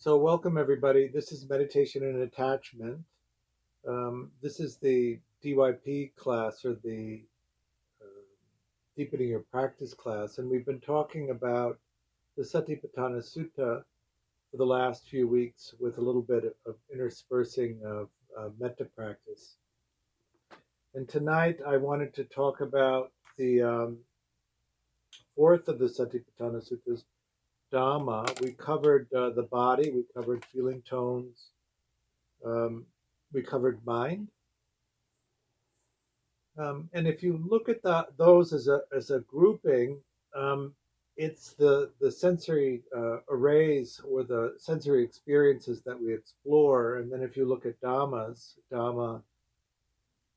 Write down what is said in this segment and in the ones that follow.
So, welcome everybody. This is Meditation and Attachment. Um, this is the DYP class or the uh, Deepening Your Practice class, and we've been talking about the Satipatthana Sutta for the last few weeks with a little bit of interspersing of uh, metta practice. And tonight I wanted to talk about the um, fourth of the Satipatthana Suttas, Dhamma, we covered uh, the body, we covered feeling tones, um, we covered mind. Um, and if you look at the, those as a, as a grouping, um, it's the, the sensory uh, arrays or the sensory experiences that we explore. And then if you look at Dhammas, Dhamma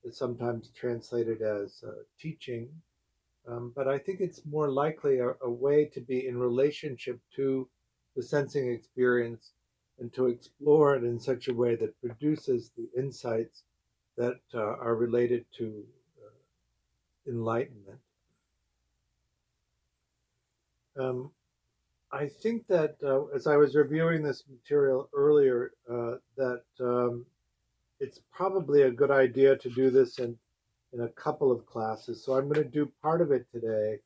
is sometimes translated as uh, teaching. Um, but I think it's more likely a, a, way to be in relationship to the sensing experience and to explore it in such a way that produces the insights that uh, are related to uh, enlightenment. Um, I think that uh, as I was reviewing this material earlier, uh, that um, it's probably a good idea to do this in in a couple of classes. So I'm going to do part of it today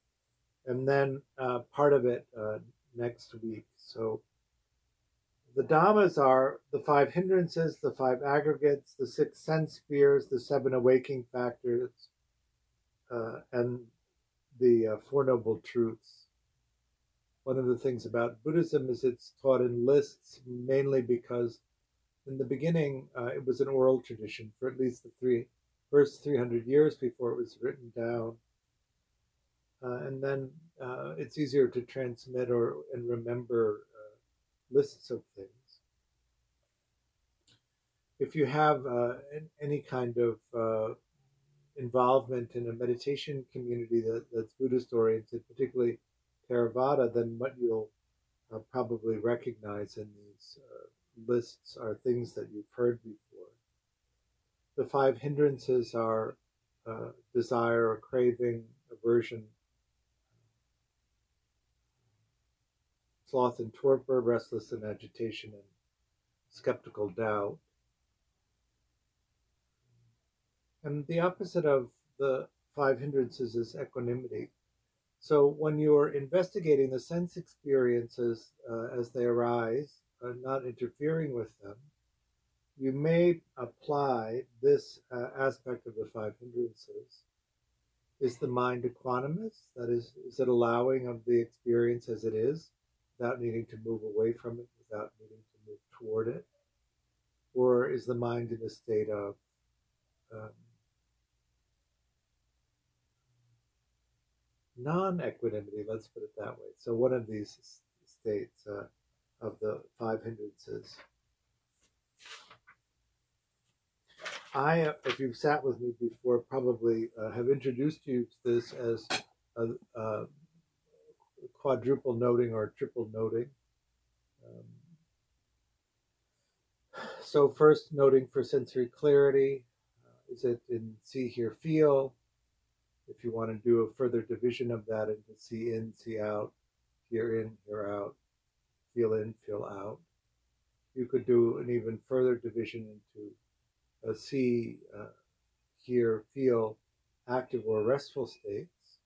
and then uh, part of it uh, next week. So the Dhammas are the five hindrances, the five aggregates, the six sense spheres, the seven awaking factors, uh, and the uh, Four Noble Truths. One of the things about Buddhism is it's taught in lists mainly because in the beginning uh, it was an oral tradition for at least the three first 300 years before it was written down. Uh, and then uh, it's easier to transmit or and remember uh, lists of things. If you have uh, any kind of uh, involvement in a meditation community that, that's Buddhist oriented, particularly Theravada, then what you'll probably recognize in these lists are things that you've heard before the five hindrances are uh, desire or craving, aversion, sloth and torpor, restless and agitation, and skeptical doubt. And the opposite of the five hindrances is equanimity. So when you're investigating the sense experiences uh, as they arise, uh, not interfering with them, you may apply this uh, aspect of the five hindrances. Is the mind equanimous? That is, is it allowing of the experience as it is without needing to move away from it, without needing to move toward it? Or is the mind in a state of um, non equanimity? Let's put it that way. So, one of these states uh, of the five hindrances. I, if you've sat with me before, probably uh, have introduced you to this as a, a quadruple noting or triple noting. Um, so, first noting for sensory clarity uh, is it in see, hear, feel? If you want to do a further division of that into see in, see out, hear in, hear out, feel in, feel out, you could do an even further division into uh, see, uh, hear, feel active or restful states,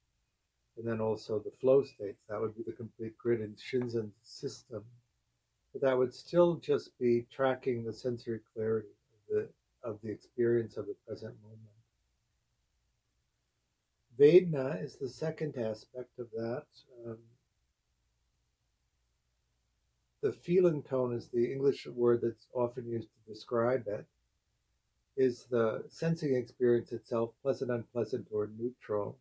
and then also the flow states. That would be the complete grid in Shinzen system. But that would still just be tracking the sensory clarity of the, of the experience of the present moment. Vedana is the second aspect of that. Um, the feeling tone is the English word that's often used to describe it is the sensing experience itself pleasant, unpleasant, or neutral?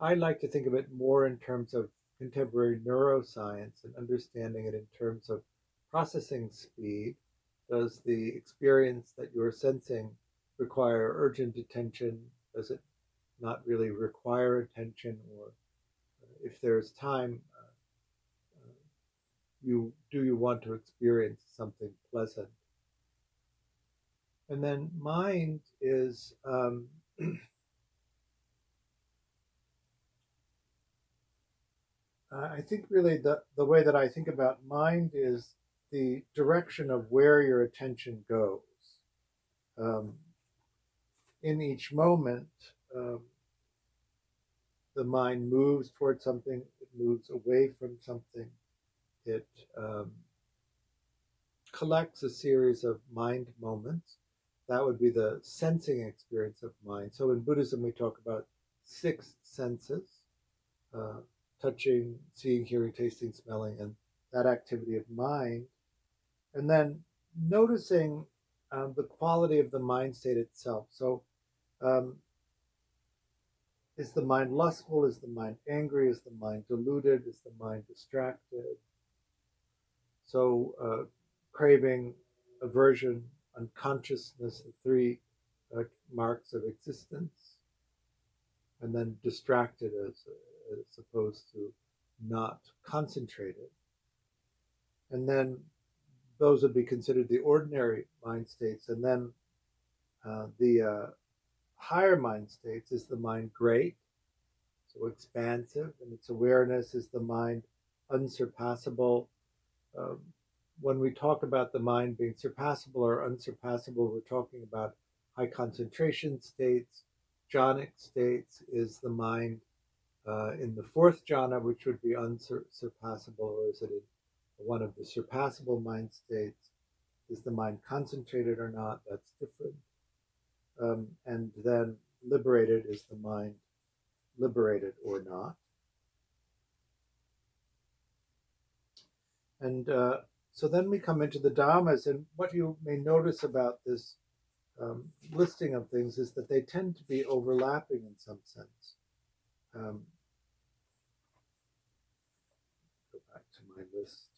I like to think of it more in terms of contemporary neuroscience and understanding it in terms of processing speed. Does the experience that you're sensing require urgent attention? Does it not really require attention? Or uh, if there's time, uh, uh, you do you want to experience something pleasant? And then mind is um, I think really the, the way that I think about mind is the direction of where your attention goes. Um, in each moment, um, the mind moves towards something, it moves away from something, it um, collects a series of mind moments. That would be the sensing experience of mind. So in Buddhism, we talk about six senses uh, touching, seeing, hearing, tasting, smelling, and that activity of mind. And then noticing um, the quality of the mind state itself. So, um, is the mind lustful? Is the mind angry? Is the mind deluded? Is the mind distracted? So, uh, craving, aversion, unconsciousness, the three uh, marks of existence, and then distracted as, as opposed to not concentrated. And then those would be considered the ordinary mind states. And then uh, the uh, higher mind states is the mind great, so expansive, and its awareness is the mind unsurpassable. Um, when we talk about the mind being surpassable or unsurpassable, we're talking about high concentration states. Jhanic states is the mind uh, in the fourth jhana, which would be unsurpassable, or is it one of the surpassable mind states. Is the mind concentrated or not? That's different. Um, and then liberated is the mind liberated or not. And uh, so then we come into the Dhammas, and what you may notice about this um, listing of things is that they tend to be overlapping in some sense. Um, go back to my list.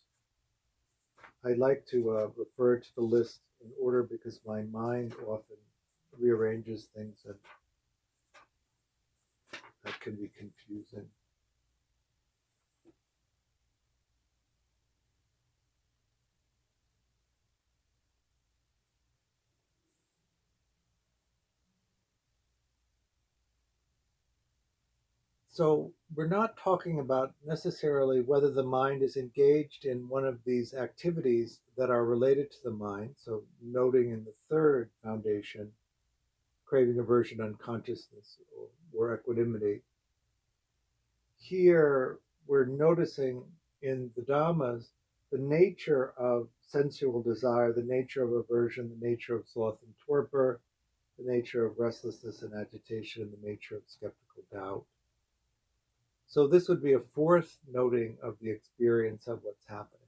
I like to uh, refer to the list in order because my mind often rearranges things and that can be confusing. So we're not talking about necessarily whether the mind is engaged in one of these activities that are related to the mind. So noting in the third foundation, craving, aversion, unconsciousness, or, equanimity. Here we're noticing in the Dhammas the nature of sensual desire, the nature of aversion, the nature of sloth and torpor, the nature of restlessness and agitation, and the nature of skeptical doubt. So this would be a fourth noting of the experience of what's happening.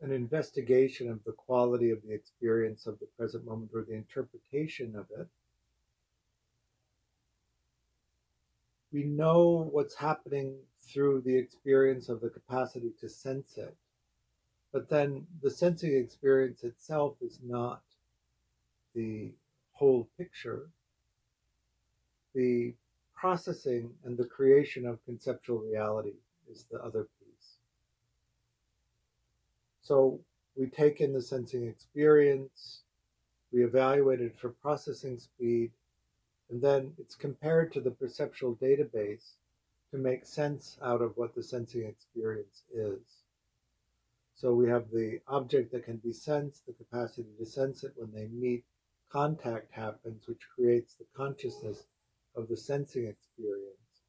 An investigation of the quality of the experience of the present moment or the interpretation of it. We know what's happening through the experience of the capacity to sense it. But then the sensing experience itself is not the whole picture the processing and the creation of conceptual reality is the other piece. So we take in the sensing experience, we evaluate it for processing speed, and then it's compared to the perceptual database to make sense out of what the sensing experience is. So we have the object that can be sensed, the capacity to sense it when they meet, contact happens, which creates the consciousness of the sensing experience,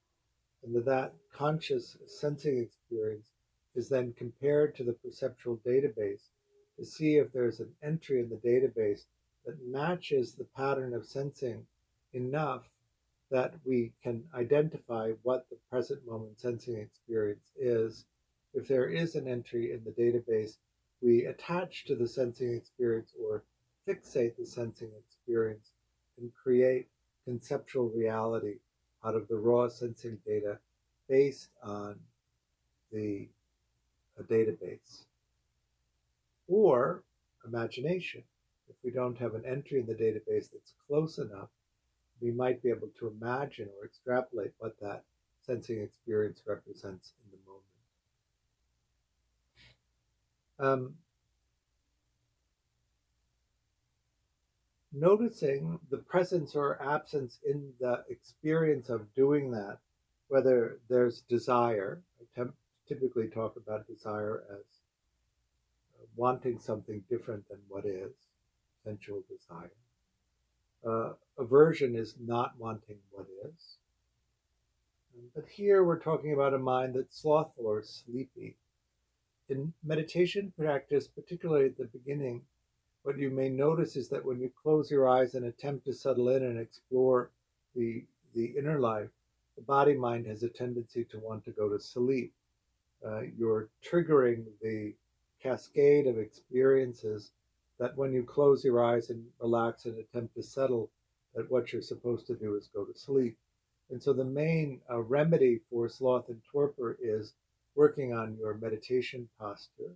and that that conscious sensing experience is then compared to the perceptual database to see if there's an entry in the database that matches the pattern of sensing enough that we can identify what the present moment sensing experience is. If there is an entry in the database, we attach to the sensing experience or fixate the sensing experience and create conceptual reality out of the raw sensing data based on the database. Or imagination. If we don't have an entry in the database that's close enough, we might be able to imagine or extrapolate what that sensing experience represents in the moment. Um, noticing the presence or absence in the experience of doing that, whether there's desire, temp- typically talk about desire as uh, wanting something different than what is, sensual desire. Uh, aversion is not wanting what is. But here we're talking about a mind that's slothful or sleepy. In meditation practice, particularly at the beginning, what you may notice is that when you close your eyes and attempt to settle in and explore the, the inner life, the body mind has a tendency to want to go to sleep. Uh, you're triggering the cascade of experiences that when you close your eyes and relax and attempt to settle, that what you're supposed to do is go to sleep. And so the main uh, remedy for sloth and torpor is working on your meditation posture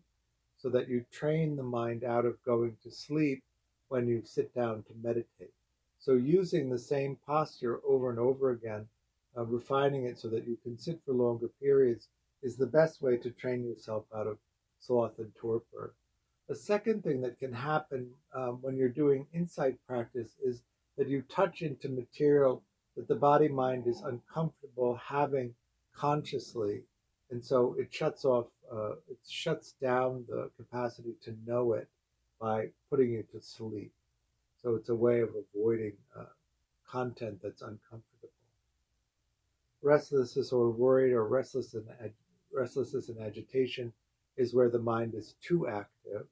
so that you train the mind out of going to sleep when you sit down to meditate. So using the same posture over and over again, uh, refining it so that you can sit for longer periods is the best way to train yourself out of sloth and torpor. A second thing that can happen um, when you're doing insight practice is that you touch into material that the body mind is uncomfortable having consciously. And so it shuts off, uh, it shuts down the capacity to know it by putting you to sleep. So it's a way of avoiding uh, content that's uncomfortable. Restlessness or worried or restless and ag- restlessness and agitation is where the mind is too active.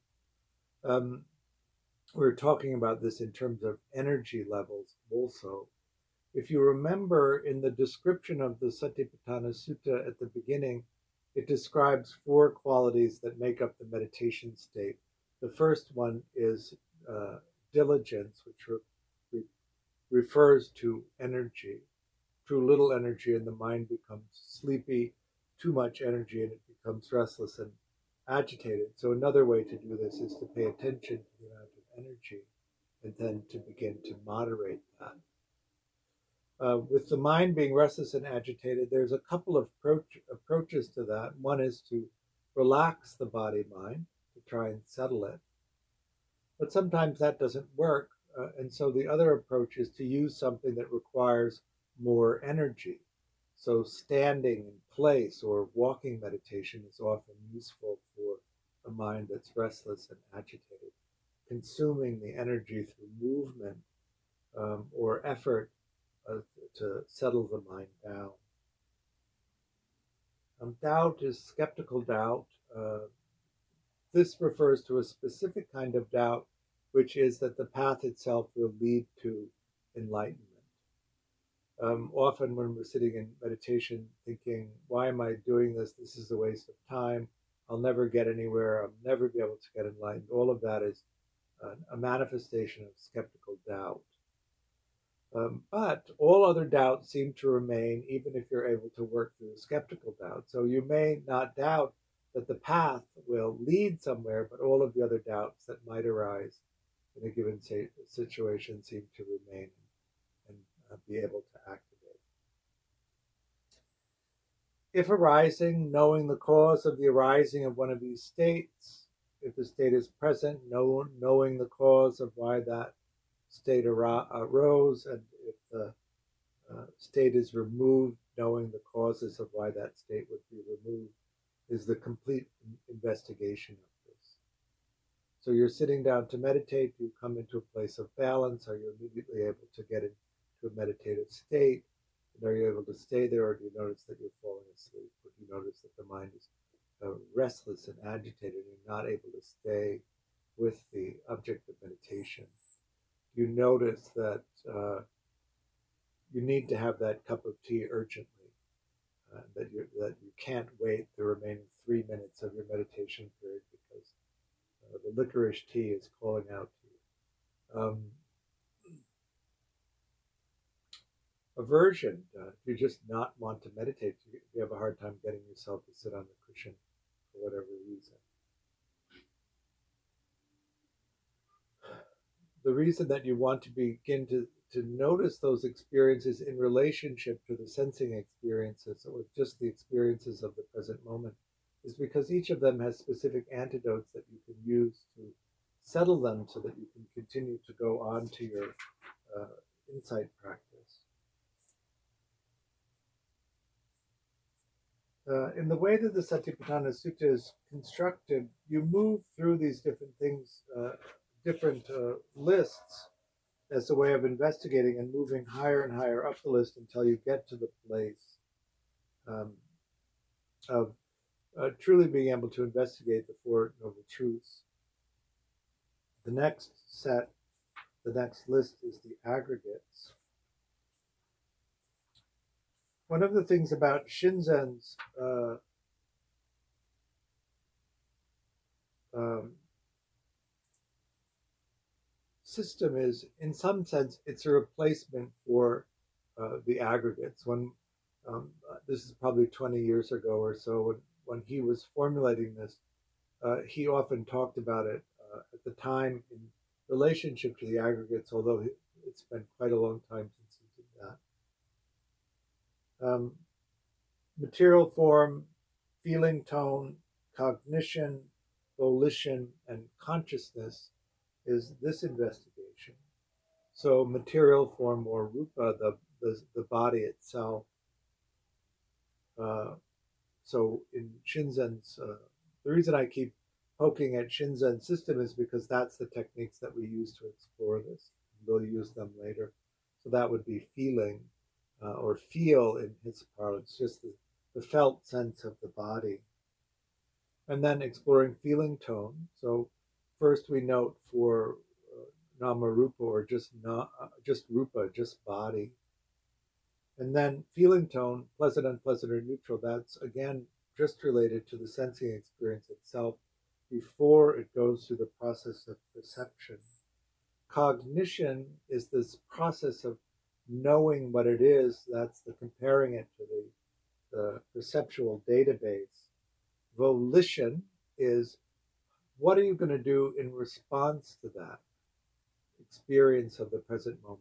Um, we're talking about this in terms of energy levels also. If you remember in the description of the Satipatthana Sutta at the beginning, it describes four qualities that make up the meditation state. The first one is uh, diligence, which re- re- refers to energy. Too little energy, and the mind becomes sleepy. Too much energy, and it becomes restless and agitated. So, another way to do this is to pay attention to the amount of energy and then to begin to moderate that. Uh, with the mind being restless and agitated, there's a couple of approach, approaches to that. One is to relax the body mind, to try and settle it. But sometimes that doesn't work. Uh, and so the other approach is to use something that requires more energy. So standing in place or walking meditation is often useful for a mind that's restless and agitated. Consuming the energy through movement um, or effort uh, to settle the mind down. Um, doubt is skeptical doubt. Uh, this refers to a specific kind of doubt, which is that the path itself will lead to enlightenment. Um, often, when we're sitting in meditation thinking, Why am I doing this? This is a waste of time. I'll never get anywhere. I'll never be able to get enlightened. All of that is a manifestation of skeptical doubt. Um, but all other doubts seem to remain, even if you're able to work through skeptical doubt. So you may not doubt that the path will lead somewhere, but all of the other doubts that might arise in a given situation seem to remain and uh, be able to activate. If arising, knowing the cause of the arising of one of these states, if the state is present, know, knowing the cause of why that state arose, and if the uh, state is removed, knowing the causes of why that state would be removed, is the complete investigation of this. So you're sitting down to meditate, you come into a place of balance, are you immediately able to get into a meditative state? And are you able to stay there, or do you notice that you're falling asleep? Or do you notice that the mind is uh, restless and agitated and not able to stay with the object of meditation? You notice that uh, you need to have that cup of tea urgently. Uh, that you that you can't wait the remaining three minutes of your meditation period because uh, the licorice tea is calling out to you. Um, aversion, uh, you just not want to meditate, you, you have a hard time getting yourself to sit on the cushion for whatever reason. The reason that you want to begin to, to notice those experiences in relationship to the sensing experiences or just the experiences of the present moment is because each of them has specific antidotes that you can use to settle them so that you can continue to go on to your uh, insight practice. uh, in the way that the Satipatthana Sutta is constructed, you move through these different things, uh, different uh, lists, as a way of investigating and moving higher and higher up the list until you get to the place um, of uh, truly being able to investigate the Four Noble Truths. The next set, the next list is the aggregates. One of the things about Shinzen's uh, um, system is, in some sense, it's a replacement for uh, the aggregates. When um, this is probably 20 years ago or so, when, when he was formulating this, uh, he often talked about it uh, at the time in relationship to the aggregates, although it's been quite a long time since he did that. Um, material form, feeling tone, cognition, volition, and consciousness is this investigation. So material form or rupa, the, the, the body itself. Uh, so in Shinzen's, uh, the reason I keep poking at Shinzen's system is because that's the techniques that we use to explore this. We'll use them later. So that would be feeling uh, or feel in his parlance, just the, the felt sense of the body. And then exploring feeling tone. So first we note for uh, nama rupa or just na, uh, just rupa, just body. And then feeling tone, pleasant, unpleasant, or neutral, that's again just related to the sensing experience itself before it goes through the process of perception. Cognition is this process of knowing what it is, that's the comparing it to the, the perceptual database. Volition is what are you going to do in response to that experience of the present moment?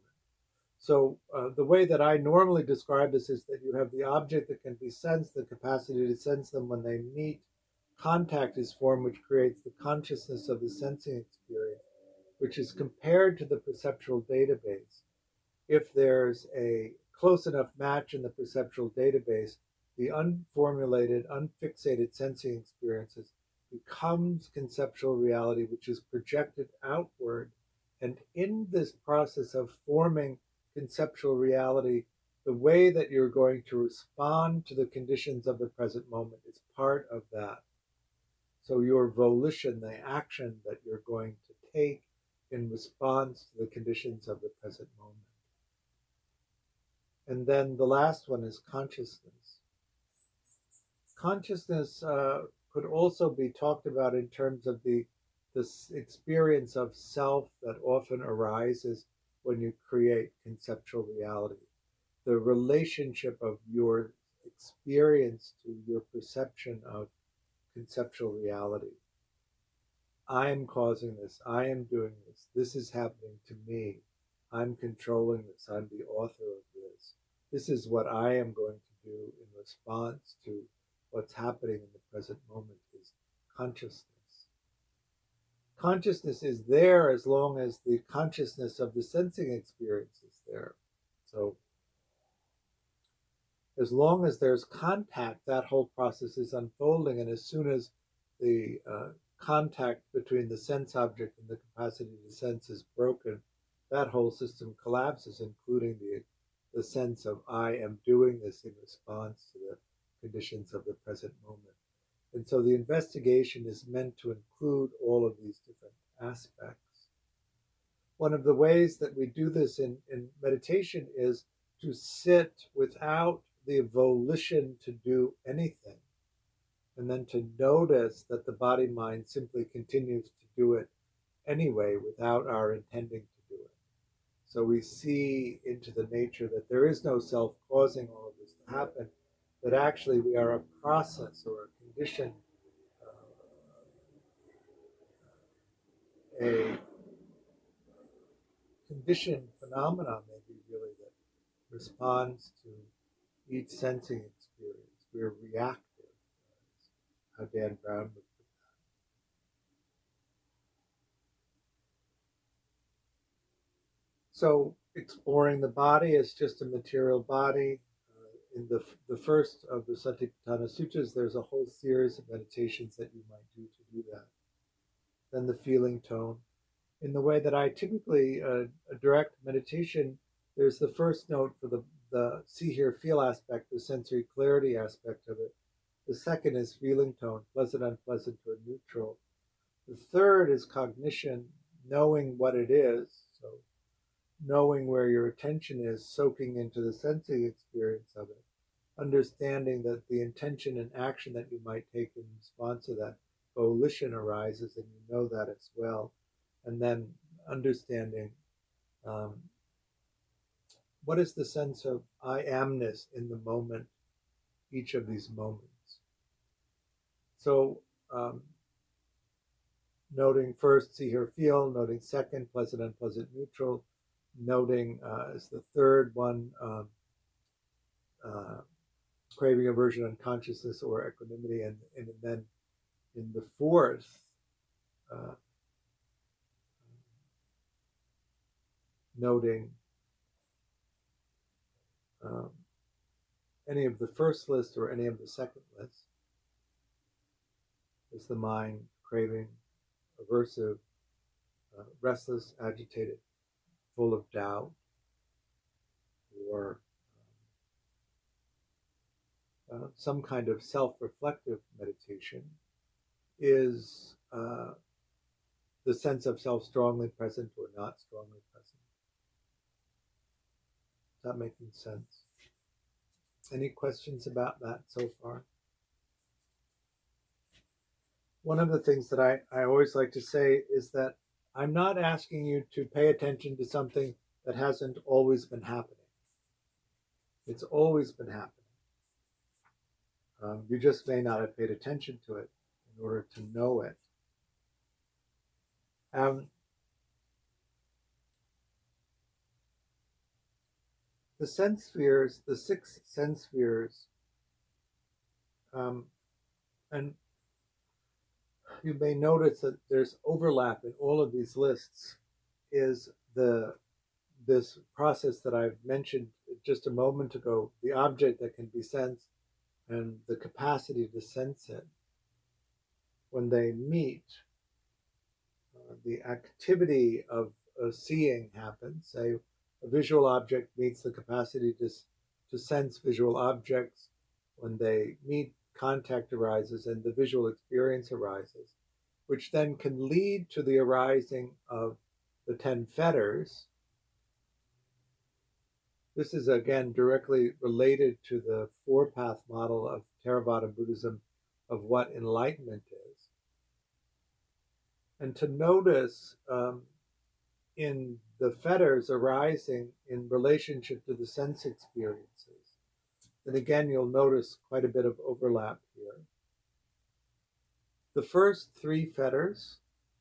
So, uh, the way that I normally describe this is that you have the object that can be sensed, the capacity to sense them when they meet. Contact is formed, which creates the consciousness of the sensing experience, which is compared to the perceptual database. If there's a close enough match in the perceptual database, the unformulated, unfixated sensing experiences becomes conceptual reality, which is projected outward. And in this process of forming conceptual reality, the way that you're going to respond to the conditions of the present moment is part of that. So, your volition, the action that you're going to take in response to the conditions of the present moment. And then the last one is consciousness. Consciousness uh, could also be talked about in terms of the this experience of self that often arises when you create conceptual reality. The relationship of your experience to your perception of conceptual reality. I am causing this. I am doing this. This is happening to me. I'm controlling this. I'm the author of this. This is what I am going to do in response to what's happening in the present moment is consciousness. Consciousness is there as long as the consciousness of the sensing experience is there. So, as long as there's contact, that whole process is unfolding. And as soon as the uh, contact between the sense object and the capacity to sense is broken, that whole system collapses, including the, the sense of I am doing this in response to the conditions of the present moment. And so the investigation is meant to include all of these different aspects. One of the ways that we do this in, in meditation is to sit without the volition to do anything, and then to notice that the body mind simply continues to do it anyway without our intending to do it. So we see into the nature that there is no self causing all of this to happen, that actually we are a process or a condition, uh, a conditioned phenomenon, maybe really, that responds to each sensing experience. We're reactive, how Dan Brown would put that. So, exploring the body as just a material body in the the first of the Satipatthana Sutras, there's a whole series of meditations that you might do to do that. Then the feeling tone. In the way that I typically uh, direct meditation, there's the first note for the, the see, hear, feel aspect, the sensory clarity aspect of it. The second is feeling tone, pleasant, unpleasant, or neutral. The third is cognition, knowing what it is. So knowing where your attention is, soaking into the sensing experience of it, understanding that the intention and action that you might take in response to that volition arises, and you know that as well, and then understanding um, what is the sense of I amness in the moment, each of these moments. So, um, noting first, see, hear, feel, noting second, pleasant, unpleasant, neutral, noting uh, as the third one um, uh, craving, aversion, unconsciousness, or equanimity, and, and then in the fourth, uh, noting um, any of the first list or any of the second list. Is the mind craving, aversive, uh, restless, agitated, full of doubt or um, uh, some kind of self reflective meditation is uh, the sense of self strongly present or not strongly present. Is that making sense? Any questions about that so far? One of the things that I, I always like to say is that I'm not asking you to pay attention to something that hasn't always been happening. It's always been happening. Um, you just may not have paid attention to it in order to know it. Um, the sense spheres, the six sense spheres, um, and you may notice that there's overlap in all of these lists is the this process that I've mentioned just a moment ago, the object that can be sensed and the capacity to sense it. When they meet, uh, the activity of uh, seeing happens. Say, a visual object meets the capacity to, to sense visual objects. When they meet, contact arises and the visual experience arises, which then can lead to the arising of the 10 fetters. This is again directly related to the four path model of Theravada Buddhism of what enlightenment is. And to notice um, in the fetters arising in relationship to the sense experiences. And again, you'll notice quite a bit of overlap here. The first three fetters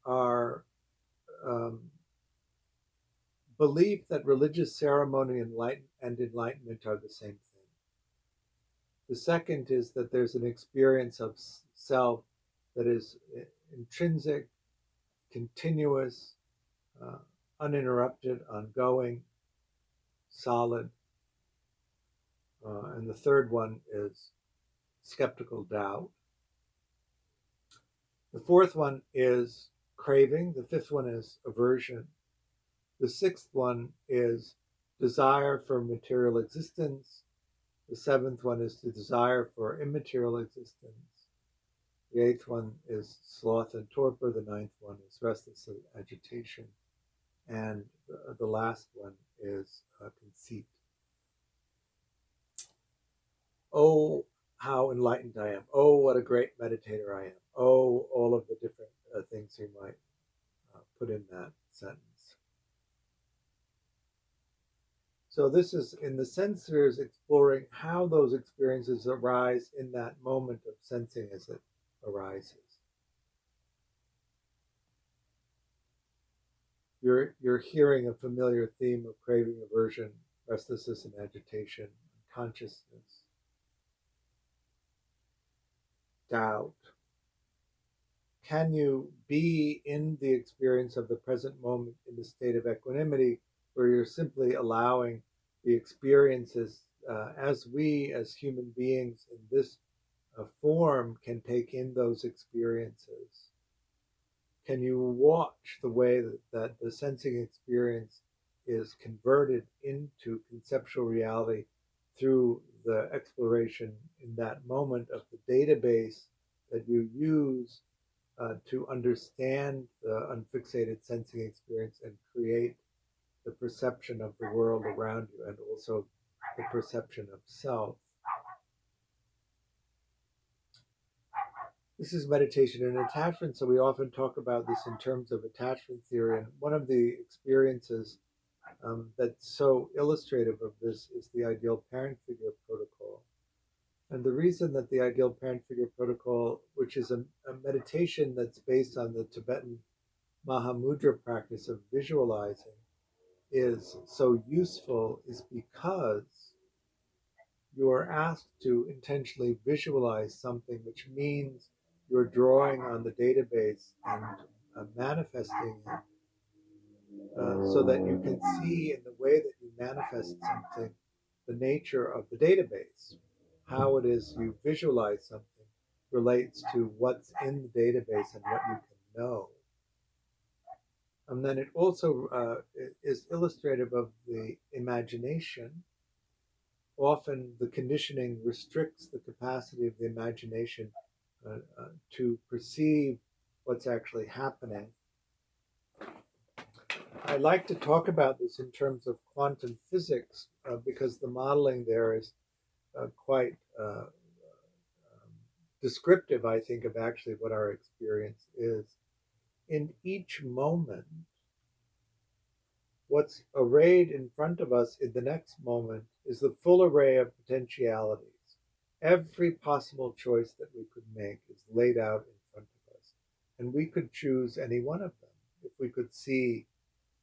are um, belief that religious ceremony and enlightenment are the same thing. The second is that there's an experience of self that is uh, intrinsic, continuous, uh, uninterrupted, ongoing, solid. Uh, and the third one is skeptical doubt. The fourth one is craving. The fifth one is aversion. The sixth one is desire for material existence. The seventh one is the desire for immaterial existence. The eighth one is sloth and torpor. The ninth one is restless agitation. And the last one is uh, conceit. Oh, how enlightened I am. Oh, what a great meditator I am. Oh, all of the different uh, things you might uh, put in that sentence. So, this is in the sense exploring how those experiences arise in that moment of sensing as it arises. You're, you're hearing a familiar theme of craving, aversion, restlessness, and agitation, consciousness, doubt. Can you be in the experience of the present moment in the state of equanimity where you're simply allowing the experiences uh, as we, as human beings in this uh, form, can take in those experiences? Can you watch the way that, that the sensing experience is converted into conceptual reality through the exploration in that moment of the database that you use uh, to understand the unfixated sensing experience and create the perception of the world around you and also the perception of self. This is meditation and attachment, so we often talk about this in terms of attachment theory. And one of the experiences um, that's so illustrative of this is the ideal parent figure protocol. And the reason that the ideal parent figure protocol, which is a, a meditation that's based on the Tibetan Mahamudra practice of visualizing, is so useful is because you are asked to intentionally visualize something, which means you're drawing on the database and uh, manifesting it uh, so that you can see in the way that you manifest something the nature of the database. How it is you visualize something relates to what's in the database and what you can know. And then it also uh, is illustrative of the imagination. Often the conditioning restricts the capacity of the imagination uh, uh, to perceive what's actually happening I like to talk about this in terms of quantum physics uh, because the modeling there is uh, quite uh, um, descriptive, I think, of actually what our experience is. In each moment, what's arrayed in front of us in the next moment is the full array of potentialities. Every possible choice that we could make is laid out in front of us, and we could choose any one of them if we could see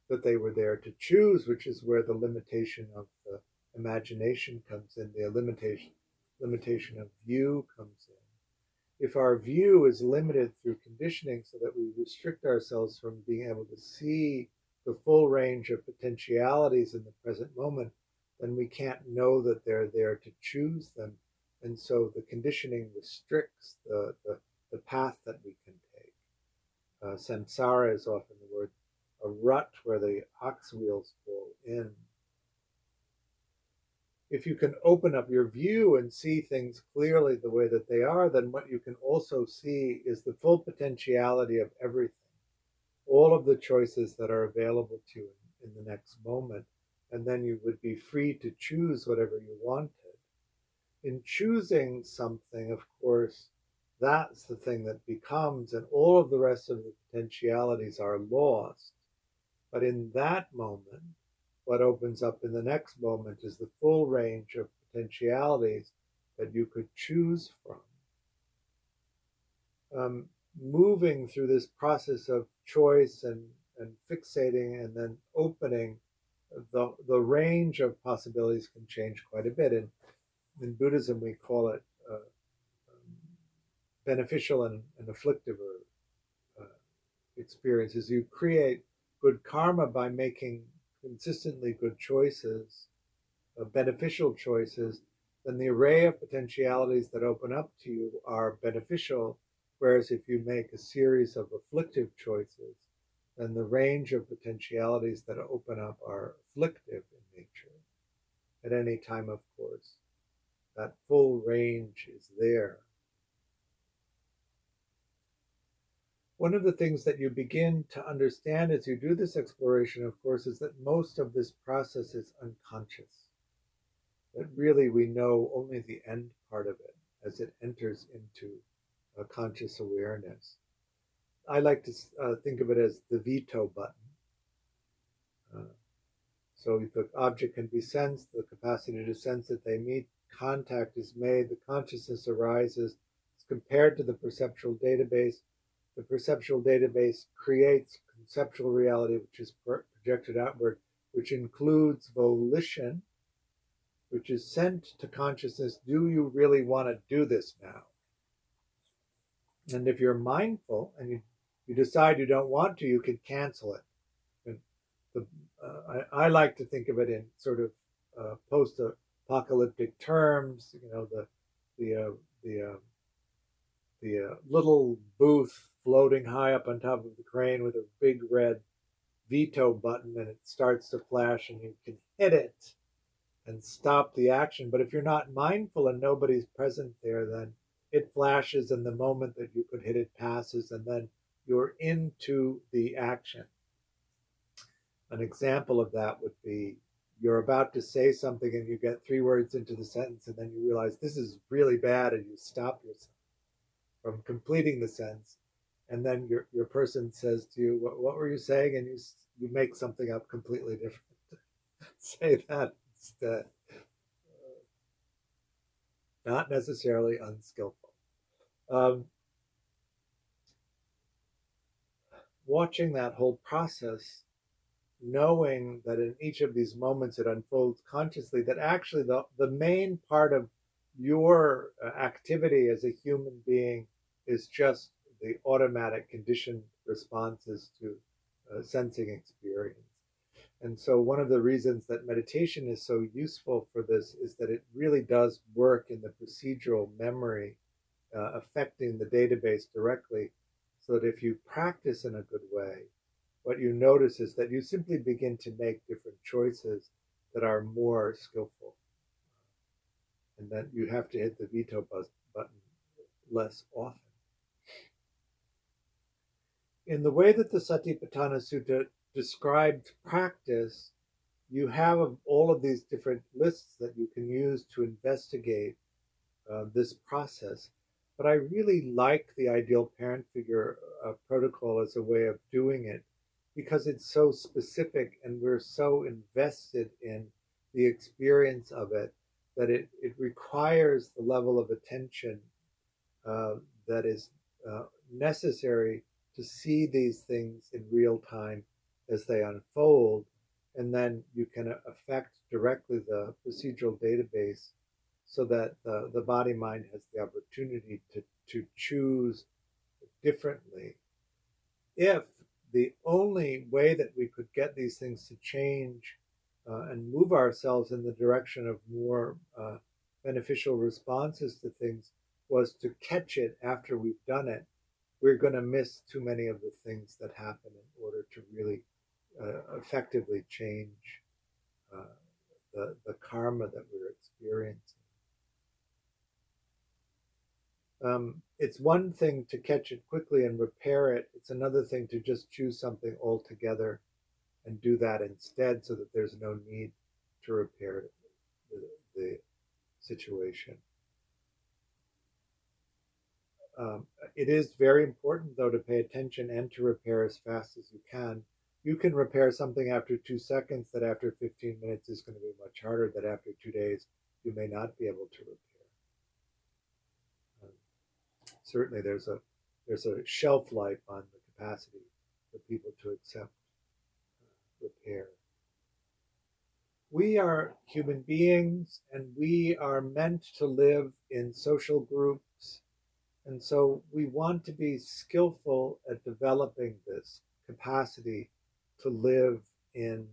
that they were there to choose, which is where the limitation of the imagination comes in, the limitation limitation of view comes in. If our view is limited through conditioning so that we restrict ourselves from being able to see the full range of potentialities in the present moment, then we can't know that they're there to choose them. And so the conditioning restricts the, the, the path that we can take. Uh, samsara is often the word a rut where the ox wheels pull in. If you can open up your view and see things clearly the way that they are, then what you can also see is the full potentiality of everything, all of the choices that are available to you in, the next moment. And then you would be free to choose whatever you wanted. In choosing something, of course, that's the thing that becomes, and all of the rest of the potentialities are lost. But in that moment, what opens up in the next moment is the full range of potentialities that you could choose from. Um, moving through this process of choice and, and fixating and then opening, the, the range of possibilities can change quite a bit. And in Buddhism, we call it uh, um, beneficial and, and afflictive or, uh, experiences. You create good karma by making consistently good choices, uh, beneficial choices, then the array of potentialities that open up to you are beneficial. Whereas if you make a series of afflictive choices, then the range of potentialities that open up are afflictive in nature. At any time, of course, that full range is there. One of the things that you begin to understand as you do this exploration, of course, is that most of this process is unconscious. That really we know only the end part of it as it enters into a conscious awareness. I like to uh, think of it as the veto button. Uh, so the object can be sensed, the capacity to sense that they meet, contact is made, the consciousness arises, it's compared to the perceptual database, the perceptual database creates conceptual reality, which is projected outward, which includes volition, which is sent to consciousness. Do you really want to do this now? And if you're mindful and you, you decide you don't want to, you can cancel it. And the, uh, I, I, like to think of it in sort of uh, post apocalyptic terms. You know, the the uh, the uh, the uh, little booth floating high up on top of the crane with a big red veto button, and it starts to flash, and you can hit it and stop the action. But if you're not mindful and nobody's present there, then it flashes, and the moment that you could hit it passes, and then you're into the action. An example of that would be you're about to say something and you get three words into the sentence, and then you realize this is really bad, and you stop yourself from completing the sentence. And then your, your person says to you, what, what were you saying? And you, you make something up completely different. say that instead. Not necessarily unskillful. Um, watching that whole process, knowing that in each of these moments it unfolds consciously, that actually the, the main part of your uh, activity as a human being is just the automatic conditioned responses to uh, sensing experience. And so, one of the reasons that meditation is so useful for this is that it really does work in the procedural memory, uh, affecting the database directly so that if you practice in a good way, what you notice is that you simply begin to make different choices that are more skillful. And that you have to hit the veto button less often. In the way that the Satipatthana Sutta described practice, you have all of these different lists that you can use to investigate uh, this process. But I really like the ideal parent figure uh, protocol as a way of doing it because it's so specific and we're so invested in the experience of it that it, it requires the level of attention uh, that is uh, necessary to see these things in real time as they unfold. And then you can affect directly the procedural database so that the, the body mind has the opportunity to, to choose differently. If the only way that we could get these things to change uh, and move ourselves in the direction of more uh, beneficial responses to things was to catch it after we've done it, we're going to miss too many of the things that happen in order to really uh, effectively change uh, the, the karma that we're experiencing. Um, it's one thing to catch it quickly and repair it. It's another thing to just choose something altogether and do that instead so that there's no need to repair the, the situation. Um, it is very important, though, to pay attention and to repair as fast as you can. You can repair something after two seconds that after 15 minutes is going to be much harder, that after two days you may not be able to repair certainly there's a there's a shelf life on the capacity for people to accept uh, repair. We are human beings and we are meant to live in social groups. And so we want to be skillful at developing this capacity to live in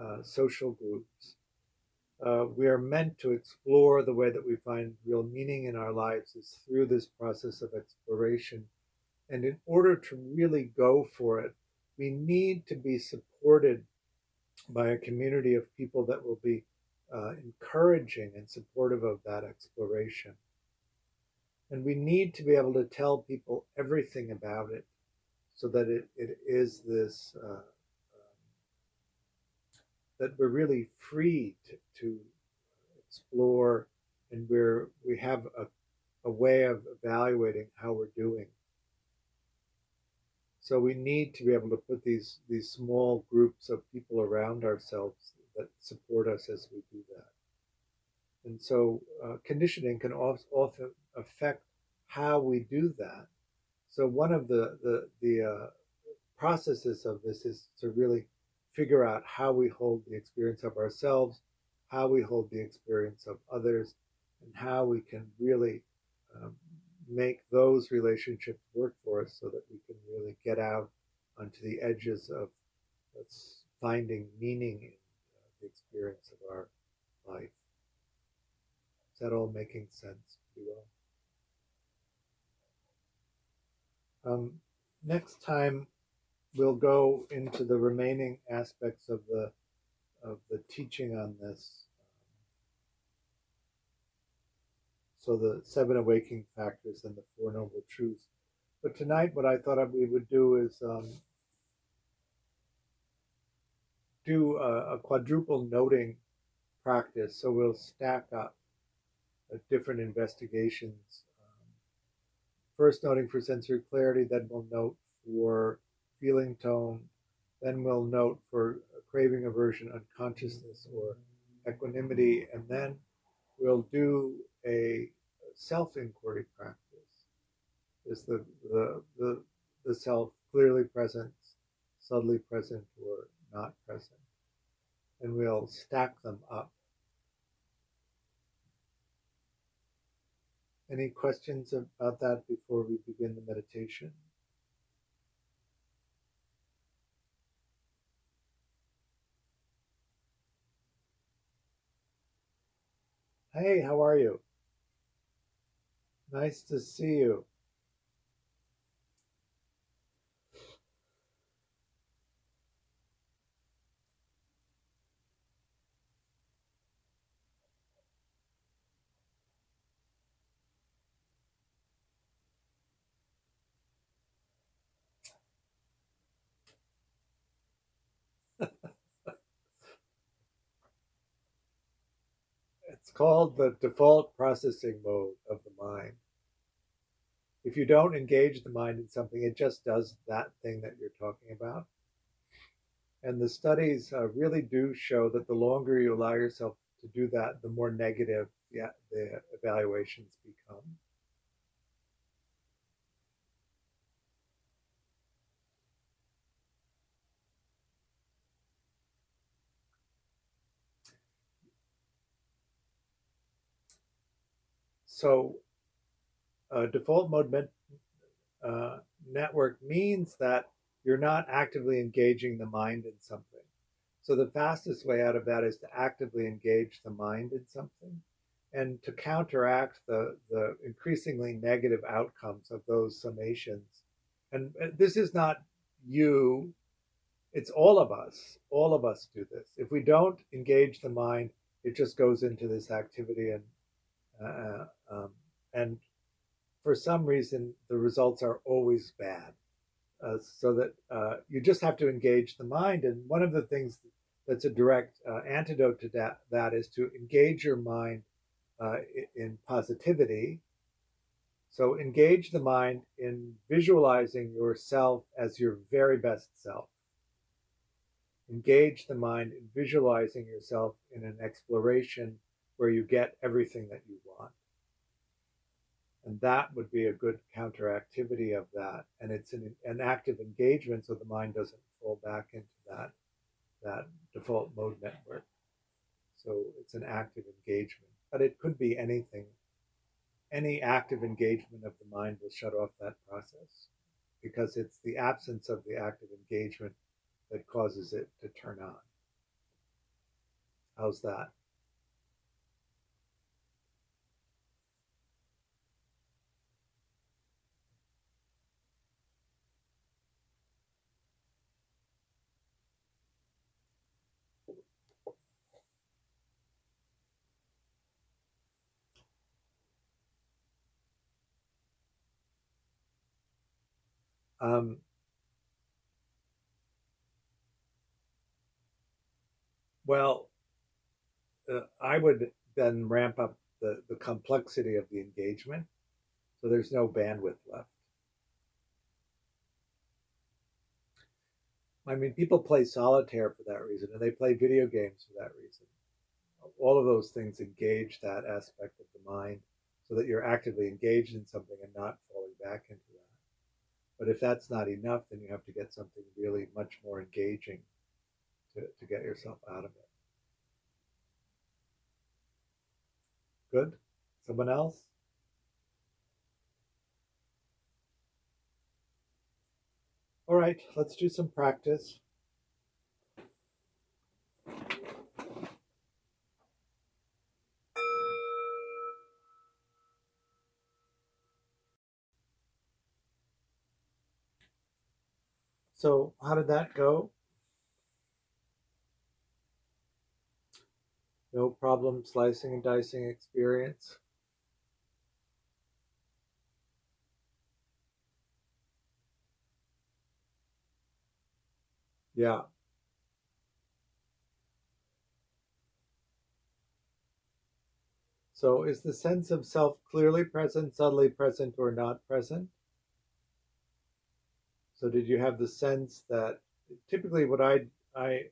uh, social groups uh, we are meant to explore the way that we find real meaning in our lives is through this process of exploration. And in order to really go for it, we need to be supported by a community of people that will be uh, encouraging and supportive of that exploration. And we need to be able to tell people everything about it so that it, it is this uh, that we're really free to, to explore and we're we have a, a way of evaluating how we're doing. So we need to be able to put these these small groups of people around ourselves that support us as we do that. And so uh, conditioning can often affect how we do that so one of the the the uh, processes of this is to really figure out how we hold the experience of ourselves, how we hold the experience of others, and how we can really um, make those relationships work for us so that we can really get out onto the edges of finding meaning in uh, the experience of our life. Is that all making sense pretty well? Um, next time we'll go into the remaining aspects of the of the teaching on this. So the seven awakening factors and the four noble truths. But tonight, what I thought we would do is um, do a, a, quadruple noting practice. So we'll stack up uh, different investigations. First, noting for sensory clarity, then we'll note for feeling tone, then we'll note for craving, aversion, unconsciousness, or equanimity, and then we'll do a self inquiry practice. Is the, the, the, the self clearly present, subtly present, or not present? And we'll stack them up. Any questions about that before we begin the meditation? Hey, how are you? Nice to see you. It's called the default processing mode of the mind. If you don't engage the mind in something, it just does that thing that you're talking about. And the studies uh, really do show that the longer you allow yourself to do that, the more negative yeah, the evaluations become. So a default mode uh, network means that you're not actively engaging the mind in something. So the fastest way out of that is to actively engage the mind in something and to counteract the, the increasingly negative outcomes of those summations. And uh, this is not you, it's all of us. All of us do this. If we don't engage the mind, it just goes into this activity and uh, um, and for some reason, the results are always bad. Uh, so that uh, you just have to engage the mind. And one of the things that's a direct uh, antidote to that, that is to engage your mind uh, in positivity. So engage the mind in visualizing yourself as your very best self. Engage the mind in visualizing yourself in an exploration where you get everything that you want. And that would be a good counteractivity of that. And it's an, an active engagement so the mind doesn't fall back into that, that default mode network. So it's an active engagement. But it could be anything. Any active engagement of the mind will shut off that process because it's the absence of the active engagement that causes it to turn on. How's that? Um, well, uh, I would then ramp up the, the complexity of the engagement so there's no bandwidth left. I mean, people play solitaire for that reason, and they play video games for that reason. All of those things engage that aspect of the mind so that you're actively engaged in something and not falling back into but if that's not enough, then you have to get something really much more engaging to, to get yourself out of it. Good? Someone else? All right, let's do some practice. So, how did that go? No problem slicing and dicing experience. Yeah. So, is the sense of self clearly present, subtly present, or not present? So, did you have the sense that typically what I I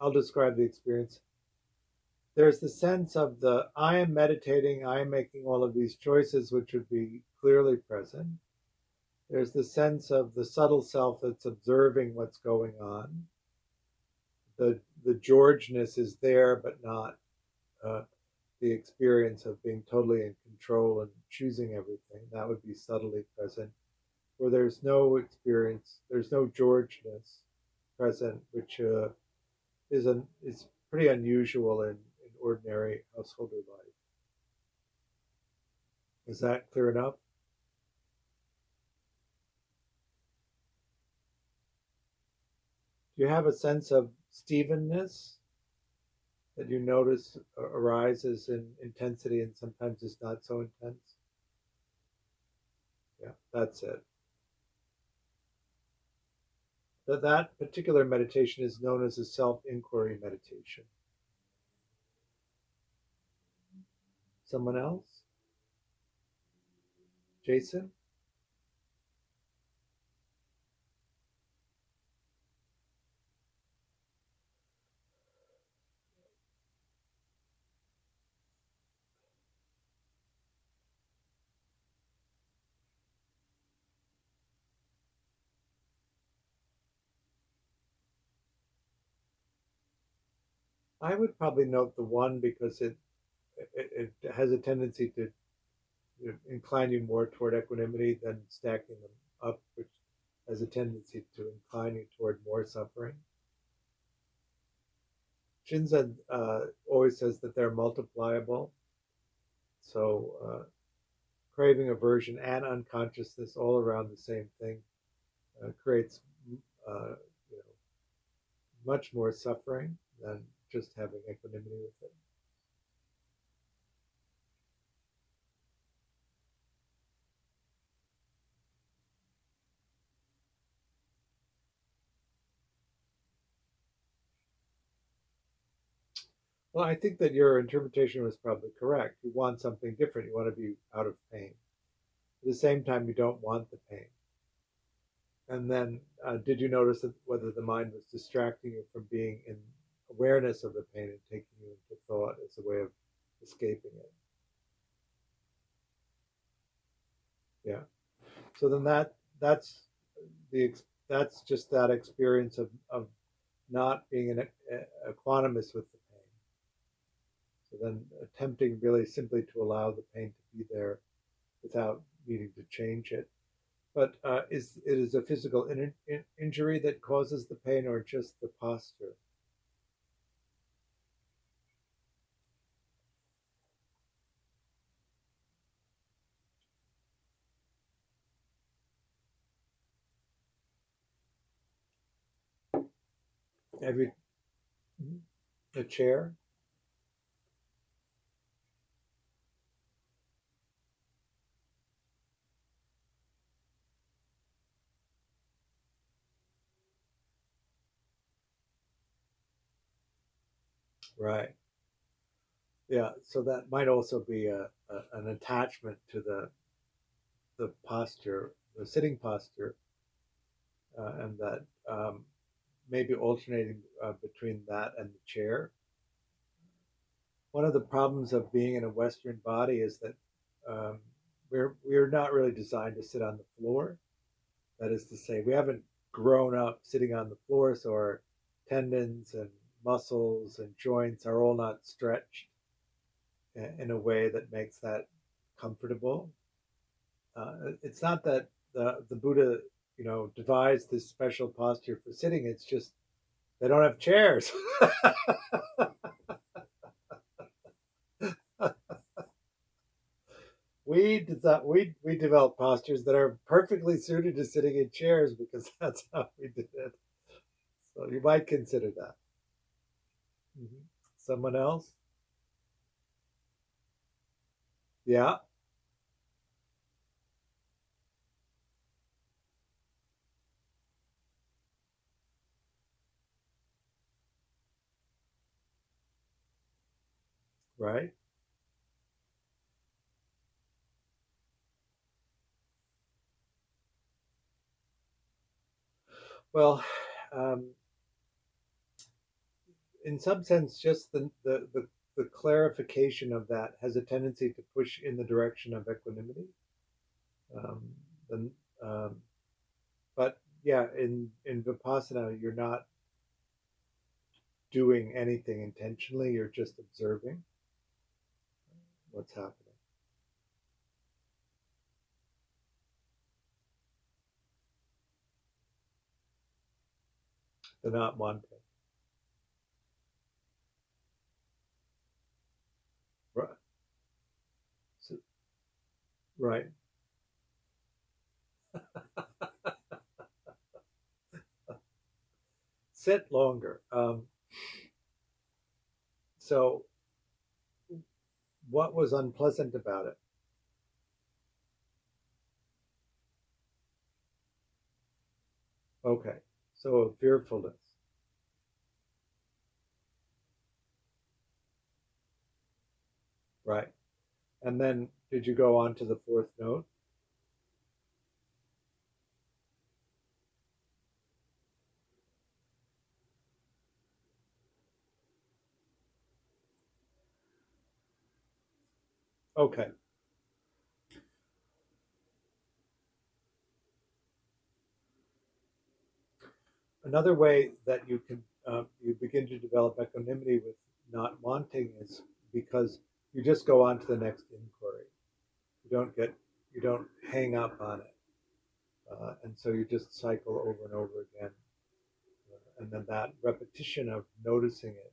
I'll describe the experience. There's the sense of the I am meditating, I am making all of these choices, which would be clearly present. There's the sense of the subtle self that's observing what's going on. The the Georgeness is there, but not uh, the experience of being totally in control and choosing everything. That would be subtly present. Where there's no experience, there's no Georgeness present, which uh, is an is pretty unusual in, in ordinary householder life. Is that clear enough? Do you have a sense of Stephenness? that you notice arises in intensity and sometimes is not so intense? Yeah, that's it. That that particular meditation is known as a self-inquiry meditation. Someone else? Jason? I would probably note the one because it it, it has a tendency to incline you more toward equanimity than stacking them up, which has a tendency to incline you toward more suffering. Shinzen uh, always says that they're multipliable. So, uh, craving, aversion, and unconsciousness all around the same thing uh, creates uh, you know, much more suffering than just having equanimity with it. Well, I think that your interpretation was probably correct. You want something different. You want to be out of pain. At the same time, you don't want the pain. And then, uh, did you notice whether the mind was distracting you from being in awareness of the pain and taking you into thought as a way of escaping it. Yeah. So then that that's the that's just that experience of of not being an equanimous with the pain. So then attempting really simply to allow the pain to be there without needing to change it. But uh, is it is a physical in, in, injury that causes the pain, or just the posture? Every the chair. Right. Yeah. So that might also be a, a an attachment to the the posture, the sitting posture, uh, and that um, maybe alternating uh, between that and the chair. One of the problems of being in a Western body is that um, we're we're not really designed to sit on the floor. That is to say, we haven't grown up sitting on the floor, so our tendons and muscles and joints are all not stretched in a way that makes that comfortable. Uh, it's not that the the Buddha you know, devised this special posture for sitting. It's just they don't have chairs. we desi- we we develop postures that are perfectly suited to sitting in chairs because that's how we did it. So you might consider that. Mm-hmm. Someone else? Yeah. Right. Well, um, in some sense, just the, the, the, the, clarification of that has a tendency to push in the direction of equanimity. Um, the, um, but yeah, in, in Vipassana, you're not doing anything intentionally, you're just observing what's happening. The not wanting. Right. So, right. Sit longer. Um, so, what was unpleasant about it? Okay, so fearfulness. Right. And then did you go on to the fourth note? Okay. Another way that you can uh, you begin to develop equanimity with not wanting is because you just go on to the next inquiry. You don't get you don't hang up on it, uh, and so you just cycle over and over again, uh, and then that repetition of noticing it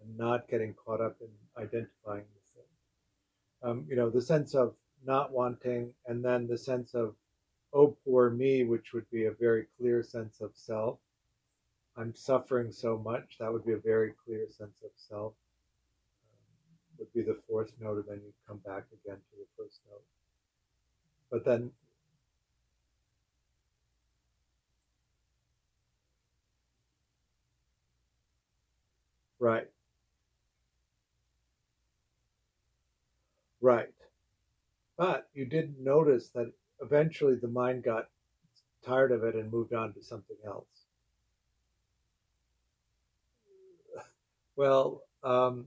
and not getting caught up in identifying um, you know, the sense of not wanting, and then the sense of, oh, poor me, which would be a very clear sense of self. I'm suffering so much. That would be a very clear sense of self. Um, would be the fourth note, and then you come back again to the first note. But then Right. Right. But you didn't notice that eventually the mind got tired of it and moved on to something else. Well, um,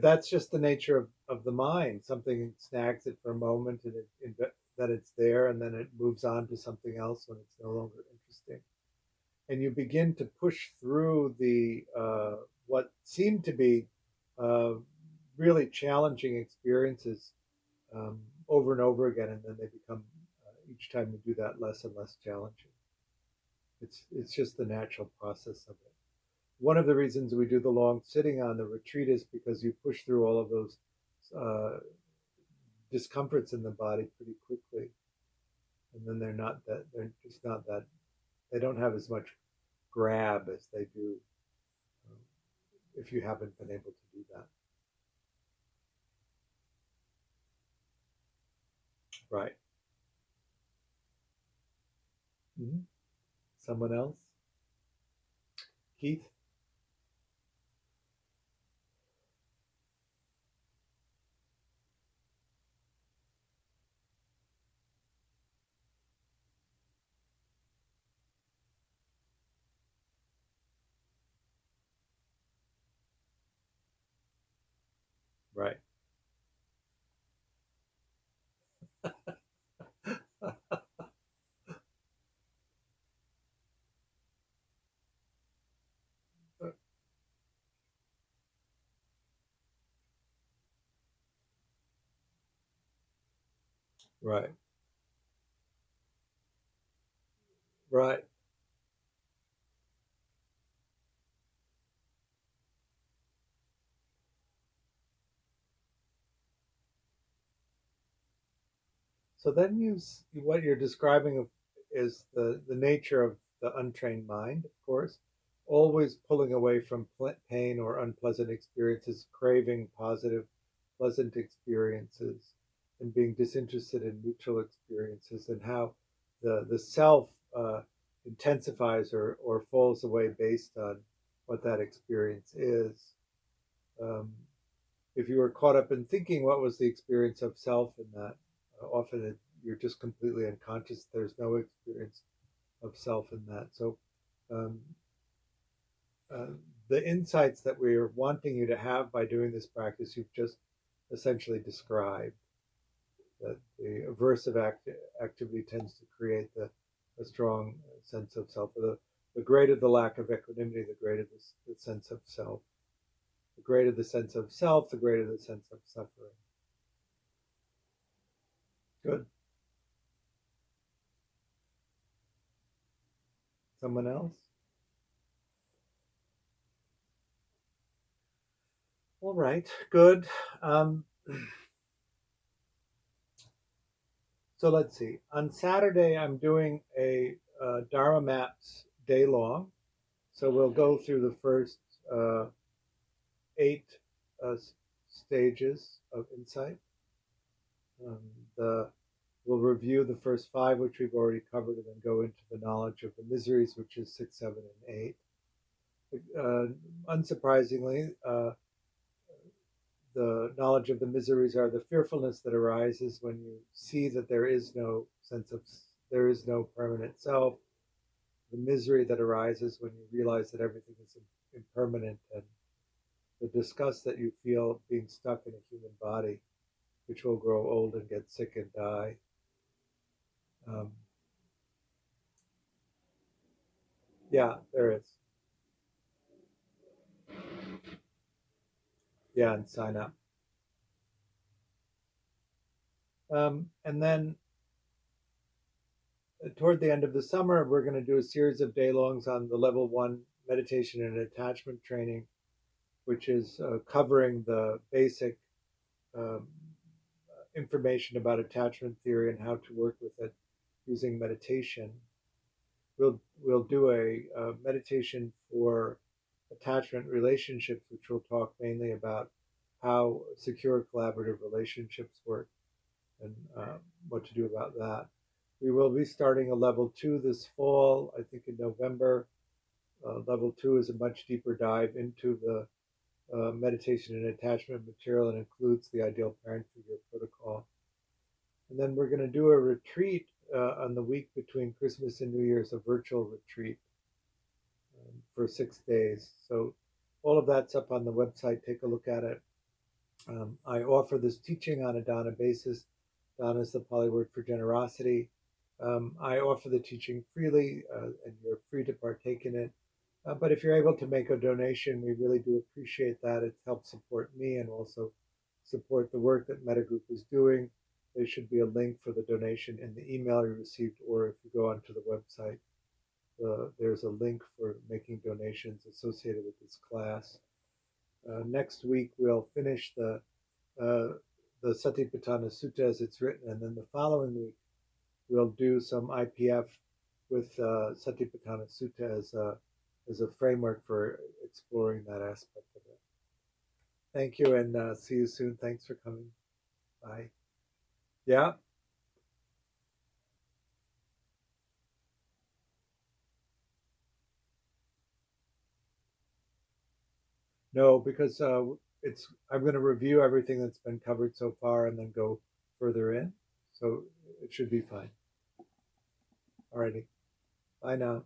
that's just the nature of, of the mind. Something snags it for a moment and it, it, that it's there, and then it moves on to something else when it's no longer interesting. And you begin to push through the uh, what seemed to be uh, really challenging experiences um, over and over again, and then they become uh, each time you do that less and less challenging. It's it's just the natural process of it. One of the reasons we do the long sitting on the retreat is because you push through all of those uh, discomforts in the body pretty quickly, and then they're not that they're just not that they don't have as much grab as they do um, if you haven't been able to do that. Right. Mm-hmm. Someone else? Keith? Right. Right. Right. So then you, what you're describing is the, the nature of the untrained mind, of course, always pulling away from pain or unpleasant experiences, craving positive, pleasant experiences, and being disinterested in neutral experiences, and how the, the self uh, intensifies or, or falls away based on what that experience is. Um, if you were caught up in thinking what was the experience of self in that, uh, often it, you're just completely unconscious. There's no experience of self in that. So, um, uh, the insights that we're wanting you to have by doing this practice, you've just essentially described. That the aversive act- activity tends to create the a strong sense of self. The, the greater the lack of equanimity, the greater the, the sense of self. The greater the sense of self, the greater the sense of suffering. Good. Someone else? All right, good. Um, so let's see. On Saturday, I'm doing a uh, Dharma Maps day long. So we'll go through the first uh, eight uh, stages of insight. Um, the, we'll review the first five, which we've already covered, and then go into the knowledge of the miseries, which is six, seven, and eight. Uh, unsurprisingly, uh, the knowledge of the miseries are the fearfulness that arises when you see that there is no sense of there is no permanent self. The misery that arises when you realize that everything is impermanent and the disgust that you feel being stuck in a human body which will grow old and get sick and die. Um, yeah there is Yeah, and sign up. Um, and then uh, toward the end of the summer, we're going to do a series of day longs on the level one meditation and attachment training, which is uh, covering the basic um, information about attachment theory and how to work with it using meditation. We'll we'll do a, a meditation for attachment relationships, which we'll talk mainly about how secure collaborative relationships work and uh, what to do about that. We will be starting a level two this fall, I think in November. Uh, level two is a much deeper dive into the uh, meditation and attachment material and includes the ideal parent figure protocol. And then we're going to do a retreat uh, on the week between Christmas and New Year's, a virtual retreat for six days. So all of that's up on the website. Take a look at it. Um, I offer this teaching on a dana basis. Dana is the Pali word for generosity. Um, I offer the teaching freely, uh, and you're free to partake in it. Uh, but if you're able to make a donation, we really do appreciate that. It helps support me and also support the work that Metagroup is doing. There should be a link for the donation in the email you received, or if you go onto the website there's a link for making donations associated with this class. Uh, next week we'll finish the uh, the Satipatthana Sutta as it's written, and then the following week we'll do some IPF with uh, Satipatthana Sutta as a as a framework for exploring that aspect of it. Thank you, and uh, see you soon. Thanks for coming. Bye. Yeah. No, because uh, it's I'm going to review everything that's been covered so far and then go further in. So it should be fine. Alrighty. Bye now.